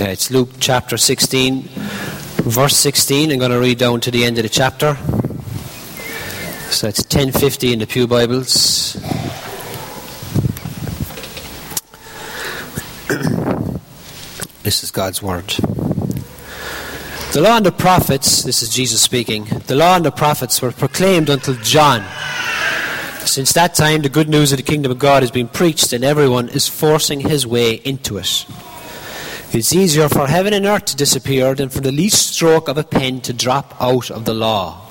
Uh, it's Luke chapter 16, verse 16. I'm going to read down to the end of the chapter. So it's 1050 in the Pew Bibles. this is God's Word. The law and the prophets, this is Jesus speaking, the law and the prophets were proclaimed until John. Since that time, the good news of the kingdom of God has been preached, and everyone is forcing his way into it. It's easier for heaven and earth to disappear than for the least stroke of a pen to drop out of the law.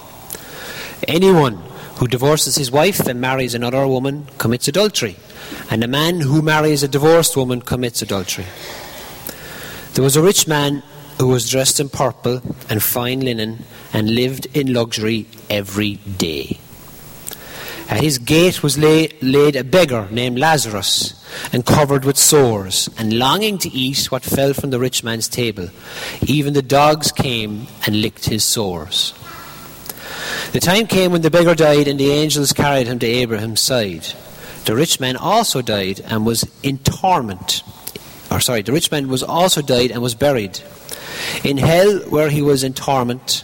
Anyone who divorces his wife and marries another woman commits adultery, and a man who marries a divorced woman commits adultery. There was a rich man who was dressed in purple and fine linen and lived in luxury every day. At his gate was lay, laid a beggar named Lazarus, and covered with sores, and longing to eat what fell from the rich man's table. Even the dogs came and licked his sores. The time came when the beggar died, and the angels carried him to Abraham's side. The rich man also died and was in torment. Or sorry, the rich man was also died and was buried. In hell, where he was in torment,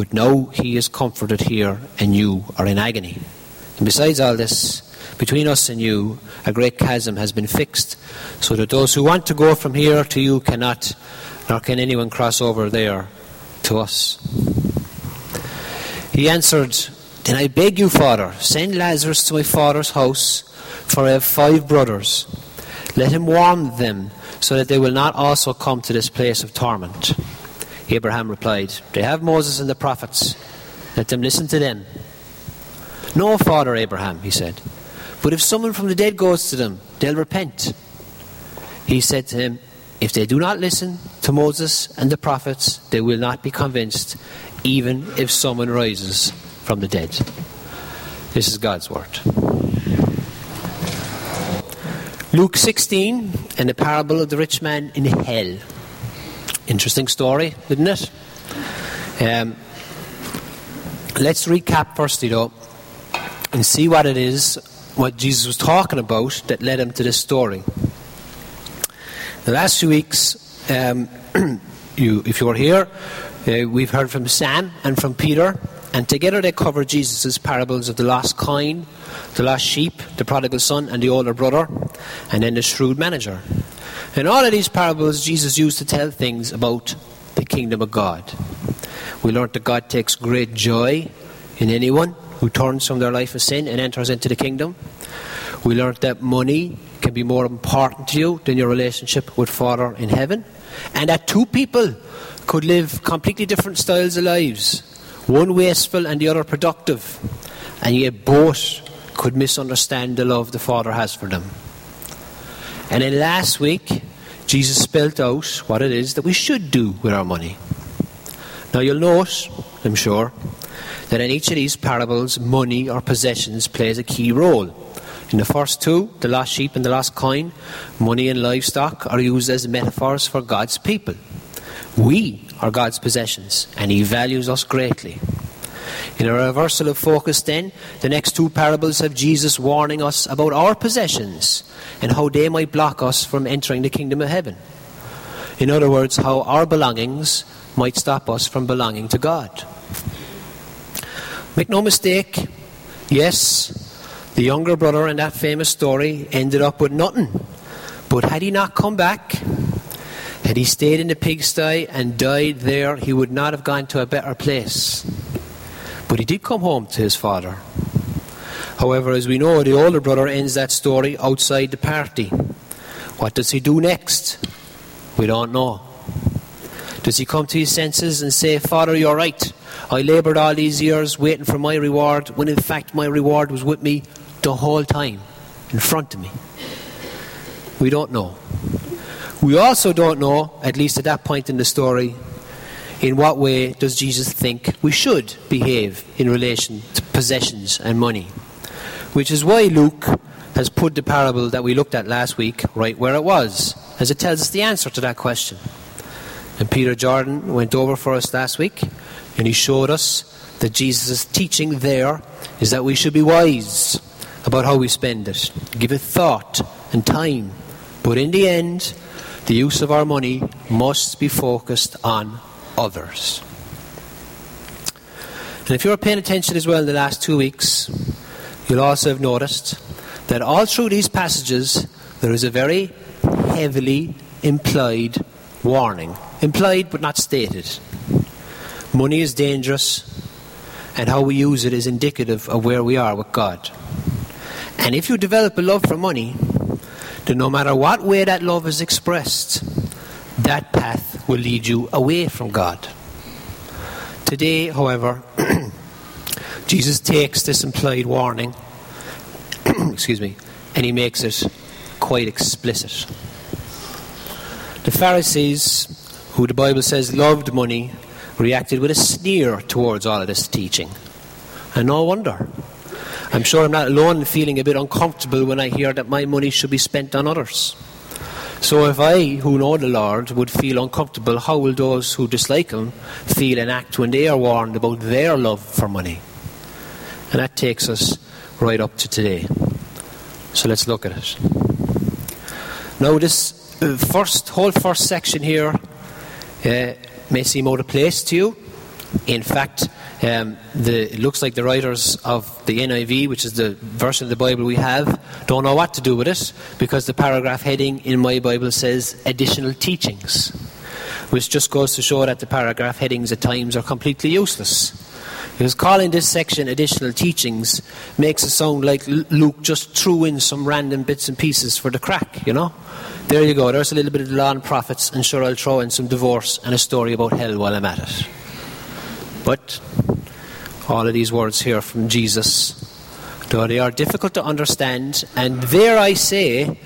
But now he is comforted here, and you are in agony. And besides all this, between us and you, a great chasm has been fixed, so that those who want to go from here to you cannot, nor can anyone cross over there to us. He answered, Then I beg you, Father, send Lazarus to my father's house, for I have five brothers. Let him warn them, so that they will not also come to this place of torment. Abraham replied, They have Moses and the prophets. Let them listen to them. No, Father Abraham, he said. But if someone from the dead goes to them, they'll repent. He said to him, If they do not listen to Moses and the prophets, they will not be convinced, even if someone rises from the dead. This is God's word. Luke 16 and the parable of the rich man in hell. Interesting story, isn't it? Um, let's recap firstly, though, and see what it is, what Jesus was talking about that led him to this story. The last few weeks, um, you, if you were here, uh, we've heard from Sam and from Peter, and together they cover Jesus' parables of the lost coin, the lost sheep, the prodigal son, and the older brother, and then the shrewd manager. In all of these parables, Jesus used to tell things about the kingdom of God. We learned that God takes great joy in anyone who turns from their life of sin and enters into the kingdom. We learned that money can be more important to you than your relationship with Father in heaven. And that two people could live completely different styles of lives, one wasteful and the other productive, and yet both could misunderstand the love the Father has for them. And then last week, Jesus spelled out what it is that we should do with our money. Now you'll note, I'm sure, that in each of these parables, money or possessions plays a key role. In the first two, the lost sheep and the lost coin, money and livestock are used as metaphors for God's people. We are God's possessions, and He values us greatly. In a reversal of focus, then, the next two parables have Jesus warning us about our possessions and how they might block us from entering the kingdom of heaven. In other words, how our belongings might stop us from belonging to God. Make no mistake, yes, the younger brother in that famous story ended up with nothing. But had he not come back, had he stayed in the pigsty and died there, he would not have gone to a better place. But he did come home to his father. However, as we know, the older brother ends that story outside the party. What does he do next? We don't know. Does he come to his senses and say, Father, you're right. I laboured all these years waiting for my reward, when in fact my reward was with me the whole time, in front of me? We don't know. We also don't know, at least at that point in the story, in what way does Jesus think we should behave in relation to possessions and money? Which is why Luke has put the parable that we looked at last week right where it was, as it tells us the answer to that question. And Peter Jordan went over for us last week, and he showed us that Jesus' teaching there is that we should be wise about how we spend it, give it thought and time. But in the end, the use of our money must be focused on others. And if you're paying attention as well in the last two weeks, you'll also have noticed that all through these passages there is a very heavily implied warning. Implied but not stated. Money is dangerous, and how we use it is indicative of where we are with God. And if you develop a love for money, then no matter what way that love is expressed, that path will lead you away from God. Today, however, Jesus takes this implied warning, excuse me, and he makes it quite explicit. The Pharisees, who the Bible says loved money, reacted with a sneer towards all of this teaching. And no wonder. I'm sure I'm not alone in feeling a bit uncomfortable when I hear that my money should be spent on others. So if I, who know the Lord, would feel uncomfortable, how will those who dislike Him feel and act when they are warned about their love for money? And that takes us right up to today. So let's look at it. Now, this uh, first whole first section here uh, may seem out of place to you. In fact, um, the, it looks like the writers of the NIV, which is the version of the Bible we have, don't know what to do with it because the paragraph heading in my Bible says additional teachings, which just goes to show that the paragraph headings at times are completely useless. Because calling this section additional teachings makes it sound like Luke just threw in some random bits and pieces for the crack, you know? There you go, there's a little bit of the law and prophets, and sure I'll throw in some divorce and a story about hell while I'm at it. But all of these words here from Jesus, though they are difficult to understand, and there I say,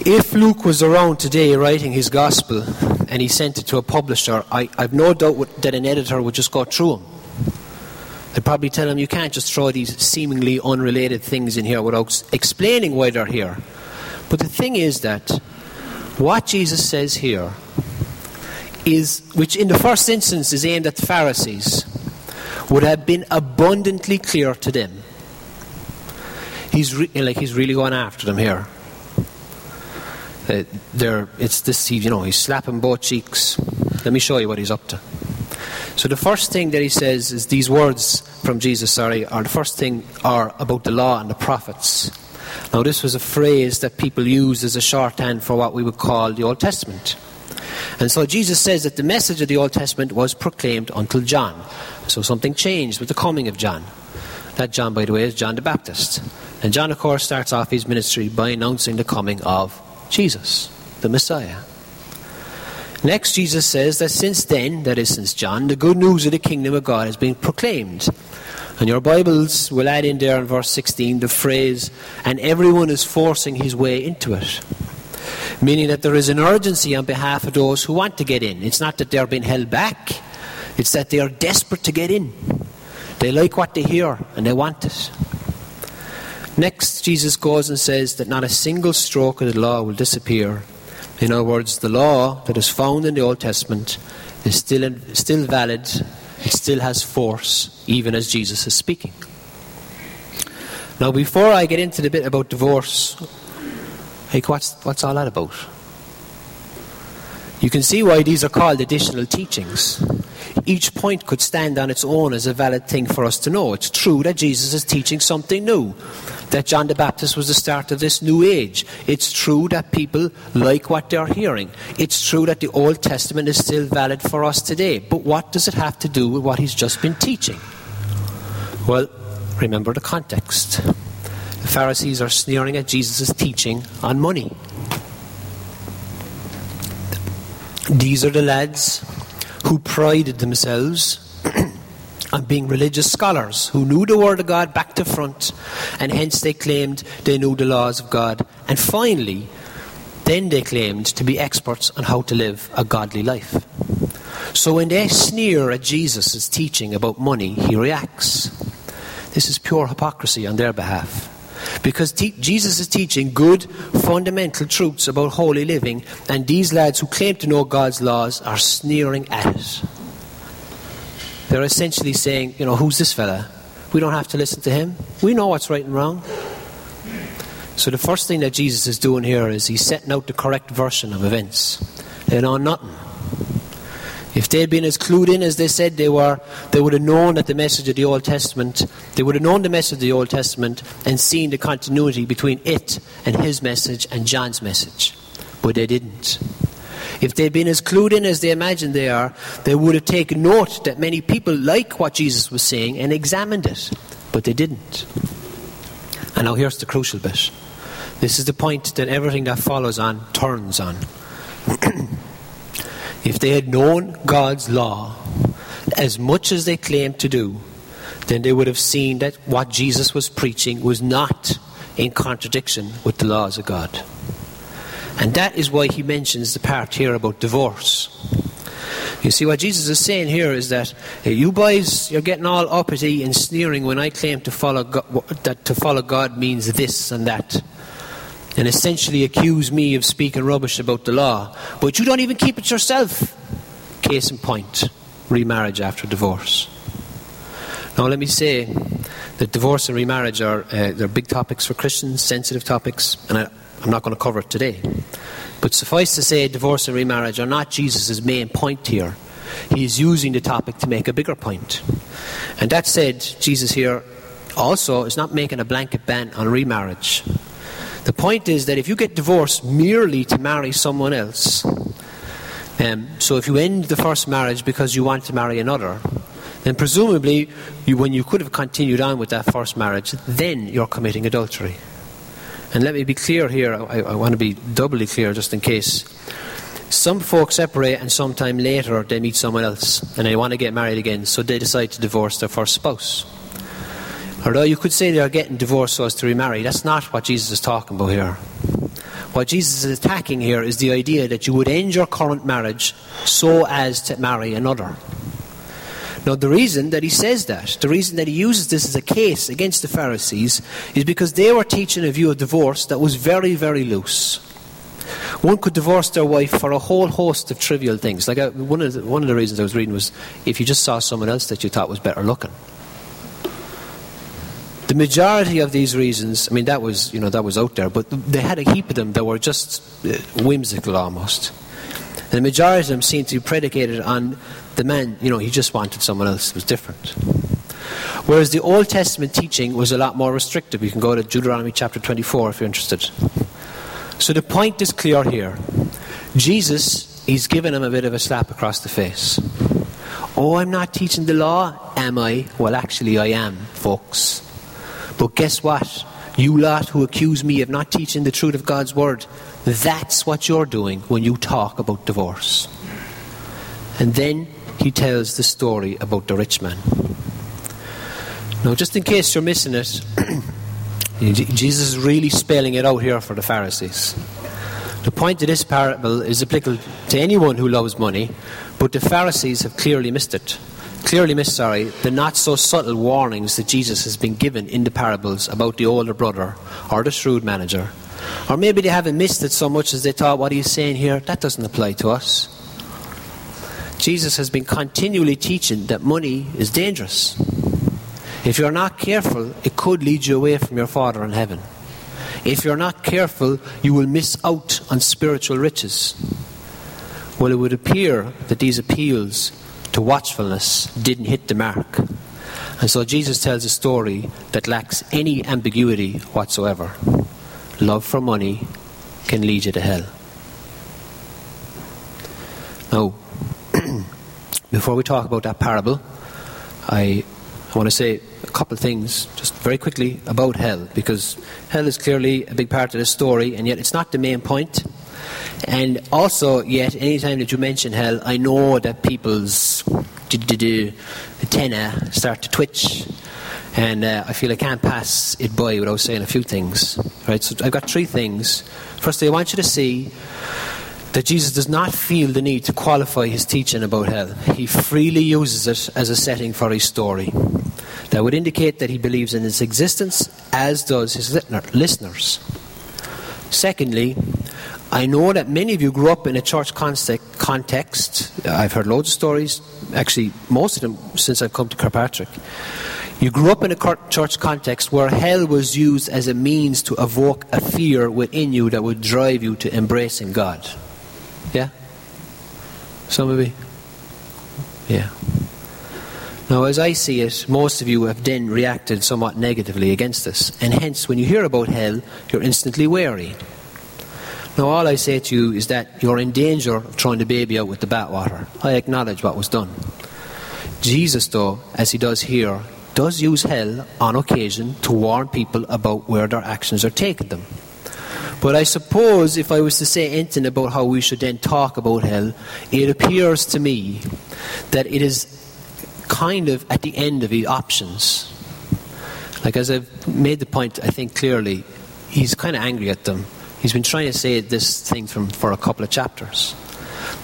if Luke was around today writing his gospel and he sent it to a publisher, I, have no doubt that an editor would just go through them. They'd probably tell him, you can't just throw these seemingly unrelated things in here without explaining why they're here. But the thing is that what Jesus says here is, which in the first instance is aimed at the Pharisees, would have been abundantly clear to them. He's re- like he's really going after them here. Uh, there, it's this, you know, he's slapping both cheeks. Let me show you what he's up to. So the first thing that he says is these words from Jesus, sorry, are the first thing are about the law and the prophets. Now this was a phrase that people used as a shorthand for what we would call the Old Testament. And so Jesus says that the message of the Old Testament was proclaimed until John. So something changed with the coming of John. That John, by the way, is John the Baptist. And John, of course, starts off his ministry by announcing the coming of Jesus, the Messiah. Next, Jesus says that since then, that is, since John, the good news of the kingdom of God has been proclaimed. And your Bibles will add in there in verse 16 the phrase, and everyone is forcing his way into it meaning that there is an urgency on behalf of those who want to get in. It's not that they're being held back, it's that they are desperate to get in. They like what they hear and they want it. Next, Jesus goes and says that not a single stroke of the law will disappear. In other words, the law that is found in the Old Testament is still, still valid, it still has force, even as Jesus is speaking. Now, before I get into the bit about divorce, like, what's, what's all that about? You can see why these are called additional teachings. Each point could stand on its own as a valid thing for us to know. It's true that Jesus is teaching something new, that John the Baptist was the start of this new age. It's true that people like what they're hearing. It's true that the Old Testament is still valid for us today. But what does it have to do with what he's just been teaching? Well, remember the context. The Pharisees are sneering at Jesus' teaching on money. These are the lads who prided themselves on being religious scholars who knew the Word of God back to front, and hence they claimed they knew the laws of God. And finally, then they claimed to be experts on how to live a godly life. So when they sneer at Jesus' teaching about money, he reacts. This is pure hypocrisy on their behalf. Because te- Jesus is teaching good, fundamental truths about holy living, and these lads who claim to know God's laws are sneering at it. They're essentially saying, you know, who's this fella? We don't have to listen to him. We know what's right and wrong. So the first thing that Jesus is doing here is he's setting out the correct version of events. They know nothing. If they had been as clued in as they said they were, they would have known that the message of the Old Testament, they would have known the message of the Old Testament and seen the continuity between it and his message and John's message. But they didn't. If they'd been as clued in as they imagined they are, they would have taken note that many people like what Jesus was saying and examined it. But they didn't. And now here's the crucial bit. This is the point that everything that follows on turns on. If they had known God's law as much as they claimed to do, then they would have seen that what Jesus was preaching was not in contradiction with the laws of God. And that is why he mentions the part here about divorce. You see, what Jesus is saying here is that hey, you boys, you're getting all uppity and sneering when I claim to follow God, that to follow God means this and that and essentially accuse me of speaking rubbish about the law. But you don't even keep it yourself. Case in point remarriage after divorce. Now, let me say that divorce and remarriage are uh, they're big topics for Christians, sensitive topics, and I, I'm not going to cover it today. But suffice to say, divorce and remarriage are not Jesus' main point here. He is using the topic to make a bigger point. And that said, Jesus here also is not making a blanket ban on remarriage. The point is that if you get divorced merely to marry someone else, um, so if you end the first marriage because you want to marry another, then presumably, you, when you could have continued on with that first marriage, then you're committing adultery. And let me be clear here, I, I want to be doubly clear just in case. Some folks separate and sometime later they meet someone else and they want to get married again, so they decide to divorce their first spouse. Although you could say they are getting divorced so as to remarry, that's not what Jesus is talking about here. What Jesus is attacking here is the idea that you would end your current marriage so as to marry another. Now, the reason that he says that, the reason that he uses this as a case against the Pharisees, is because they were teaching a view of divorce that was very, very loose. One could divorce their wife for a whole host of trivial things. Like uh, one, of the, one of the reasons I was reading was if you just saw someone else that you thought was better looking. The majority of these reasons, I mean, that was, you know, that was out there, but they had a heap of them that were just uh, whimsical almost. And the majority of them seemed to be predicated on the man, you know, he just wanted someone else that was different. Whereas the Old Testament teaching was a lot more restrictive. You can go to Deuteronomy chapter 24 if you're interested. So the point is clear here. Jesus, he's given him a bit of a slap across the face. Oh, I'm not teaching the law, am I? Well, actually, I am, folks. But guess what? You lot who accuse me of not teaching the truth of God's word, that's what you're doing when you talk about divorce. And then he tells the story about the rich man. Now, just in case you're missing it, Jesus is really spelling it out here for the Pharisees. The point of this parable is applicable to anyone who loves money, but the Pharisees have clearly missed it clearly missed, sorry, the not so subtle warnings that Jesus has been given in the parables about the older brother or the shrewd manager. Or maybe they haven't missed it so much as they thought, what he's saying here, that doesn't apply to us. Jesus has been continually teaching that money is dangerous. If you're not careful, it could lead you away from your Father in heaven. If you're not careful, you will miss out on spiritual riches. Well, it would appear that these appeals to watchfulness didn't hit the mark. And so Jesus tells a story that lacks any ambiguity whatsoever. Love for money can lead you to hell. Now, before we talk about that parable, I, I want to say a couple of things just very quickly about hell because hell is clearly a big part of the story and yet it's not the main point. And also, yet, anytime that you mention hell, I know that people's antenna start to twitch. And uh, I feel I can't pass it by without saying a few things. Right, so I've got three things. Firstly, I want you to see that Jesus does not feel the need to qualify his teaching about hell. He freely uses it as a setting for his story. That would indicate that he believes in its existence, as does his listeners. Secondly, I know that many of you grew up in a church context. I've heard loads of stories, actually, most of them since I've come to Kirkpatrick. You grew up in a church context where hell was used as a means to evoke a fear within you that would drive you to embracing God. Yeah? Some of you? Yeah. Now, as I see it, most of you have then reacted somewhat negatively against this, and hence, when you hear about hell, you're instantly wary. Now, all I say to you is that you're in danger of throwing the baby out with the bathwater. I acknowledge what was done. Jesus, though, as he does here, does use hell on occasion to warn people about where their actions are taking them. But I suppose if I was to say anything about how we should then talk about hell, it appears to me that it is kind of at the end of the options. Like, as I've made the point, I think clearly, he's kind of angry at them. He's been trying to say this thing from, for a couple of chapters.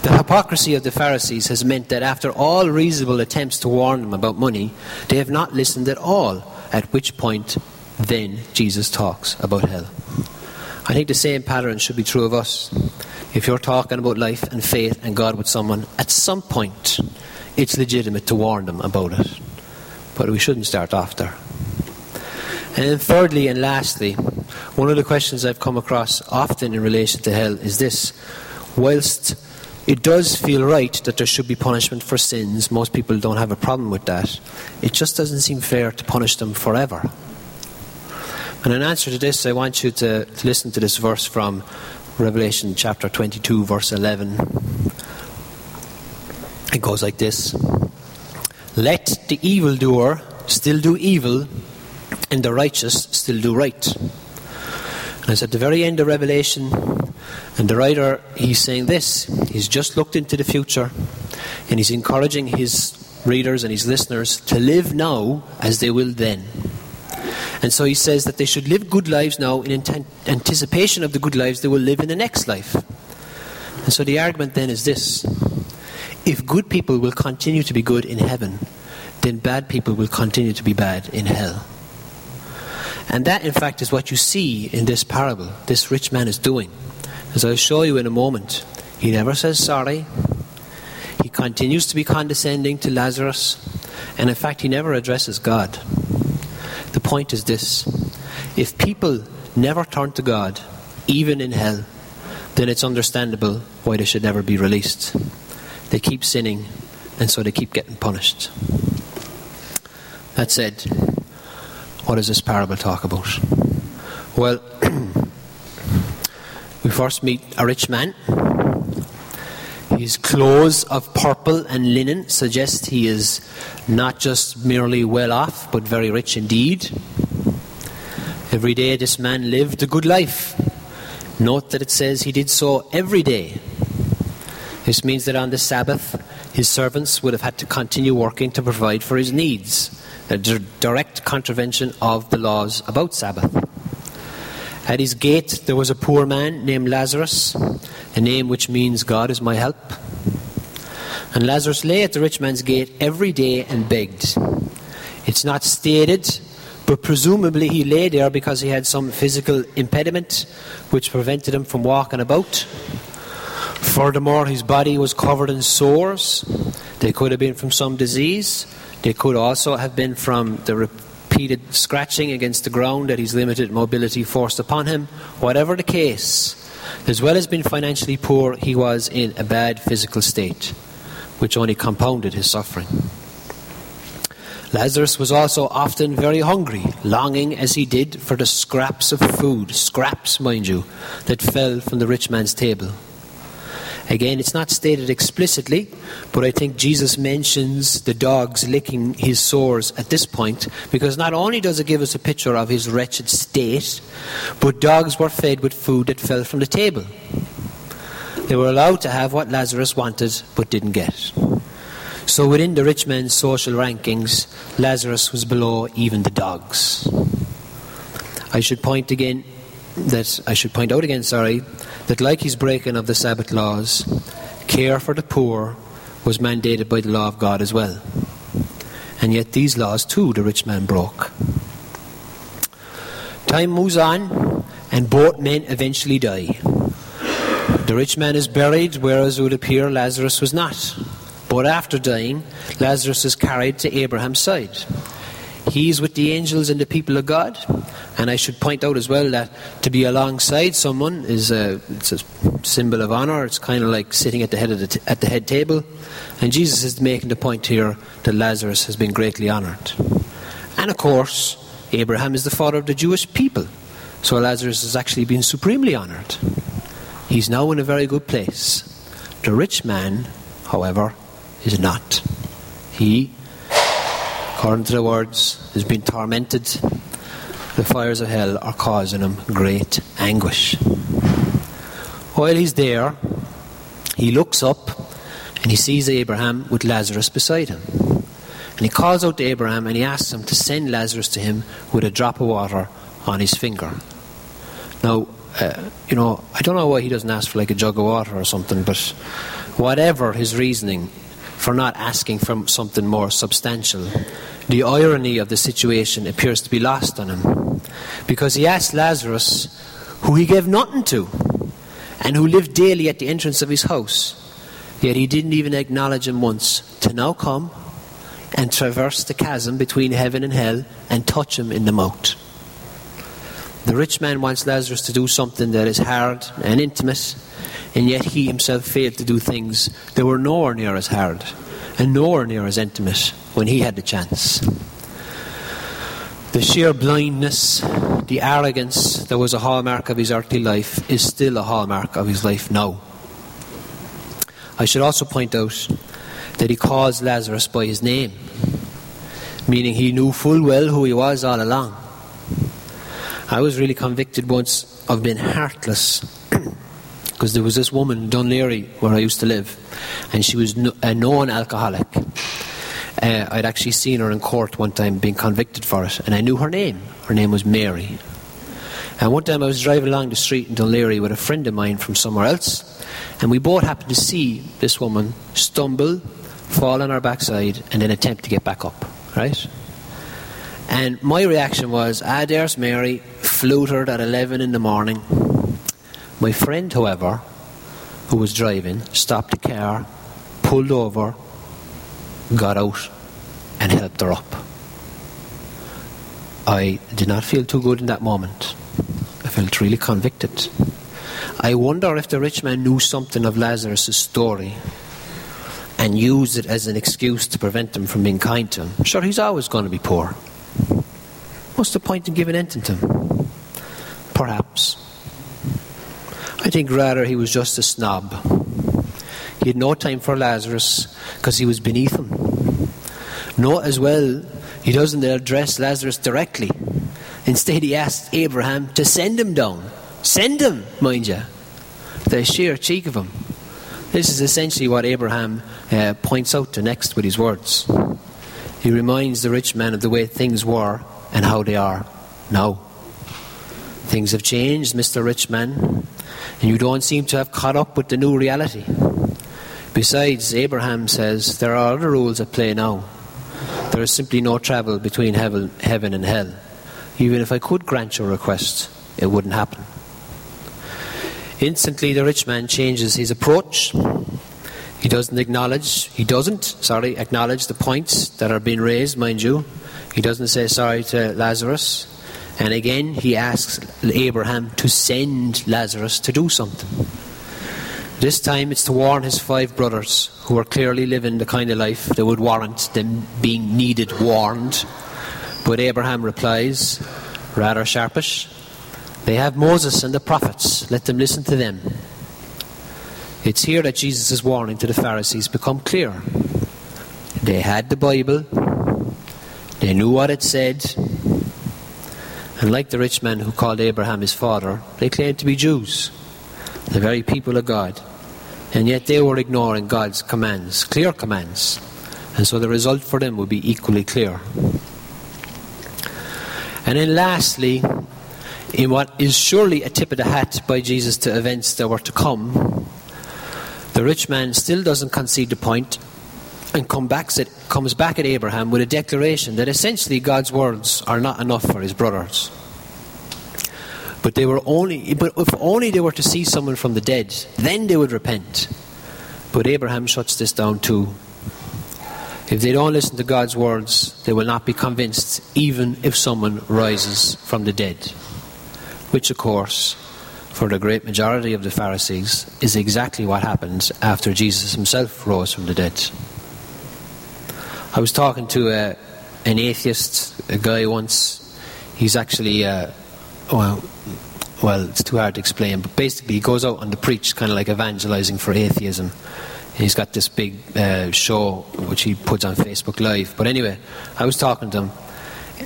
The hypocrisy of the Pharisees has meant that after all reasonable attempts to warn them about money, they have not listened at all, at which point then Jesus talks about hell. I think the same pattern should be true of us. If you're talking about life and faith and God with someone, at some point it's legitimate to warn them about it. But we shouldn't start off there. And then, thirdly and lastly, one of the questions I've come across often in relation to hell is this whilst it does feel right that there should be punishment for sins. Most people don't have a problem with that. It just doesn't seem fair to punish them forever. And in answer to this, I want you to, to listen to this verse from Revelation chapter 22, verse 11. It goes like this Let the evildoer still do evil, and the righteous still do right. And it's at the very end of Revelation, and the writer, he's saying this. He's just looked into the future, and he's encouraging his readers and his listeners to live now as they will then. And so he says that they should live good lives now in anticipation of the good lives they will live in the next life. And so the argument then is this if good people will continue to be good in heaven, then bad people will continue to be bad in hell. And that, in fact, is what you see in this parable. This rich man is doing. As I'll show you in a moment, he never says sorry. He continues to be condescending to Lazarus. And in fact, he never addresses God. The point is this if people never turn to God, even in hell, then it's understandable why they should never be released. They keep sinning, and so they keep getting punished. That said, what does this parable talk about? Well, we first meet a rich man. His clothes of purple and linen suggest he is not just merely well off, but very rich indeed. Every day this man lived a good life. Note that it says he did so every day. This means that on the Sabbath, his servants would have had to continue working to provide for his needs, a direct contravention of the laws about Sabbath. At his gate there was a poor man named Lazarus, a name which means God is my help. And Lazarus lay at the rich man's gate every day and begged. It's not stated, but presumably he lay there because he had some physical impediment which prevented him from walking about. Furthermore, his body was covered in sores. They could have been from some disease. They could also have been from the repeated scratching against the ground that his limited mobility forced upon him. Whatever the case, as well as being financially poor, he was in a bad physical state, which only compounded his suffering. Lazarus was also often very hungry, longing as he did for the scraps of food, scraps, mind you, that fell from the rich man's table. Again, it's not stated explicitly, but I think Jesus mentions the dogs licking his sores at this point because not only does it give us a picture of his wretched state, but dogs were fed with food that fell from the table. They were allowed to have what Lazarus wanted but didn't get. So within the rich man's social rankings, Lazarus was below even the dogs. I should point again that I should point out again, sorry, that, like his breaking of the Sabbath laws, care for the poor was mandated by the law of God as well. And yet, these laws too the rich man broke. Time moves on, and both men eventually die. The rich man is buried, whereas it would appear Lazarus was not. But after dying, Lazarus is carried to Abraham's side. He's with the angels and the people of God. And I should point out as well that to be alongside someone is a, it's a symbol of honor. It's kind of like sitting at the head of the t- at the head table. And Jesus is making the point here that Lazarus has been greatly honored. And of course, Abraham is the father of the Jewish people. So Lazarus has actually been supremely honored. He's now in a very good place. The rich man, however, is not. He according to the words, he's been tormented. The fires of hell are causing him great anguish. While he's there, he looks up and he sees Abraham with Lazarus beside him. And he calls out to Abraham and he asks him to send Lazarus to him with a drop of water on his finger. Now, uh, you know, I don't know why he doesn't ask for like a jug of water or something, but whatever his reasoning for not asking for something more substantial, the irony of the situation appears to be lost on him. Because he asked Lazarus, who he gave nothing to, and who lived daily at the entrance of his house, yet he didn't even acknowledge him once, to now come and traverse the chasm between heaven and hell and touch him in the mouth. The rich man wants Lazarus to do something that is hard and intimate, and yet he himself failed to do things that were nowhere near as hard and nowhere near as intimate when he had the chance. The sheer blindness, the arrogance that was a hallmark of his earthly life is still a hallmark of his life now. I should also point out that he calls Lazarus by his name, meaning he knew full well who he was all along. I was really convicted once of being heartless because there was this woman in Laoghaire where I used to live, and she was a known alcoholic. Uh, I'd actually seen her in court one time being convicted for it, and I knew her name. Her name was Mary. And one time I was driving along the street in Laoghaire with a friend of mine from somewhere else, and we both happened to see this woman stumble, fall on her backside, and then attempt to get back up, right? And my reaction was, ah, there's Mary, flutered at 11 in the morning, my friend, however, who was driving, stopped the car, pulled over, got out, and helped her up. I did not feel too good in that moment. I felt really convicted. I wonder if the rich man knew something of Lazarus' story and used it as an excuse to prevent him from being kind to him. Sure, he's always going to be poor. What's the point in giving anything to him? Perhaps. I think rather he was just a snob. He had no time for Lazarus because he was beneath him. Note as well, he doesn't address Lazarus directly. Instead, he asks Abraham to send him down. Send him, mind you. The sheer cheek of him. This is essentially what Abraham uh, points out to next with his words. He reminds the rich man of the way things were and how they are now. Things have changed, Mr. Rich Man and you don't seem to have caught up with the new reality. Besides, Abraham says there are other rules at play now. There is simply no travel between heaven, and hell. Even if I could grant your request, it wouldn't happen. Instantly, the rich man changes his approach. He doesn't acknowledge, he doesn't, sorry, acknowledge the points that are being raised, mind you. He doesn't say sorry to Lazarus. And again, he asks Abraham to send Lazarus to do something. This time it's to warn his five brothers, who are clearly living the kind of life that would warrant them being needed warned. But Abraham replies, rather sharpish, They have Moses and the prophets, let them listen to them. It's here that Jesus' warning to the Pharisees become clear. They had the Bible, they knew what it said, and like the rich man who called Abraham his father, they claimed to be Jews, the very people of God. And yet they were ignoring God's commands, clear commands. And so the result for them would be equally clear. And then lastly, in what is surely a tip of the hat by Jesus to events that were to come, the rich man still doesn't concede the point and come back, comes back at Abraham with a declaration that essentially God's words are not enough for his brothers. But they were only, but if only they were to see someone from the dead, then they would repent. But Abraham shuts this down too. If they don't listen to God's words, they will not be convinced, even if someone rises from the dead. Which, of course, for the great majority of the Pharisees, is exactly what happened after Jesus himself rose from the dead. I was talking to a, an atheist, a guy once. He's actually, uh, well, well, it's too hard to explain, but basically he goes out on the preach, kind of like evangelizing for atheism. He's got this big uh, show which he puts on Facebook Live. But anyway, I was talking to him,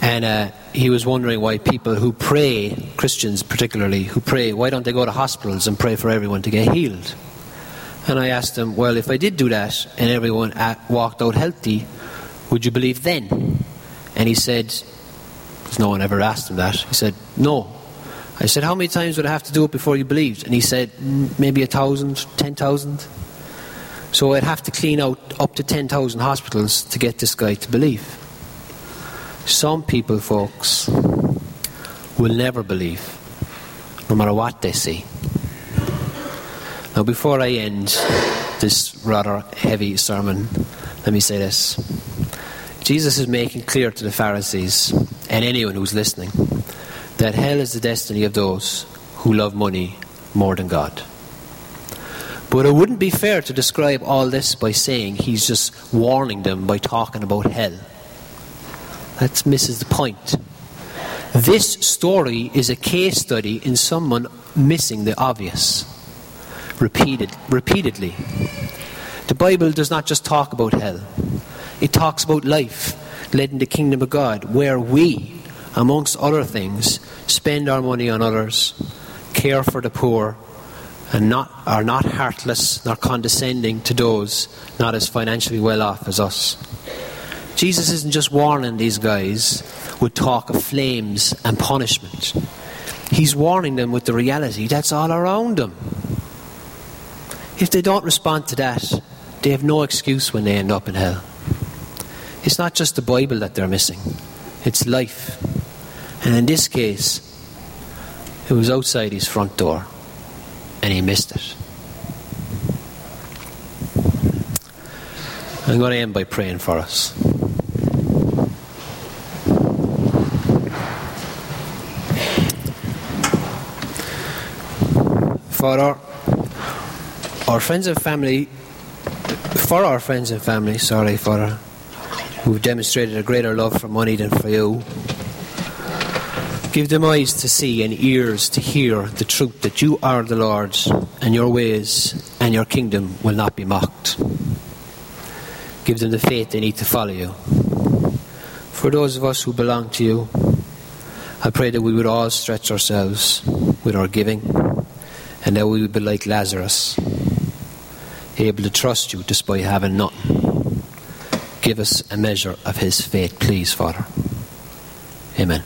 and uh, he was wondering why people who pray, Christians particularly, who pray, why don't they go to hospitals and pray for everyone to get healed? And I asked him, well, if I did do that and everyone walked out healthy, would you believe then? And he said, because no one ever asked him that, he said, no. I said, how many times would I have to do it before you believed? And he said, maybe a thousand, ten thousand. So I'd have to clean out up to 10,000 hospitals to get this guy to believe. Some people, folks, will never believe, no matter what they see. Now, before I end this rather heavy sermon, let me say this. Jesus is making clear to the Pharisees and anyone who's listening that hell is the destiny of those who love money more than God. But it wouldn't be fair to describe all this by saying he's just warning them by talking about hell. That misses the point. This story is a case study in someone missing the obvious. Repeated, repeatedly. The Bible does not just talk about hell, it talks about life led in the kingdom of God, where we, amongst other things, spend our money on others, care for the poor, and not, are not heartless nor condescending to those not as financially well off as us. Jesus isn't just warning these guys with talk of flames and punishment. He's warning them with the reality that's all around them. If they don't respond to that, they have no excuse when they end up in hell. It's not just the Bible that they're missing, it's life. And in this case, it was outside his front door and he missed it. I'm going to end by praying for us. Father, our friends and family, for our friends and family, sorry, Father, who've demonstrated a greater love for money than for you. Give them eyes to see and ears to hear the truth that you are the Lord, and your ways and your kingdom will not be mocked. Give them the faith they need to follow you. For those of us who belong to you, I pray that we would all stretch ourselves with our giving and that we would be like Lazarus, able to trust you despite having nothing. Give us a measure of his faith, please, Father. Amen.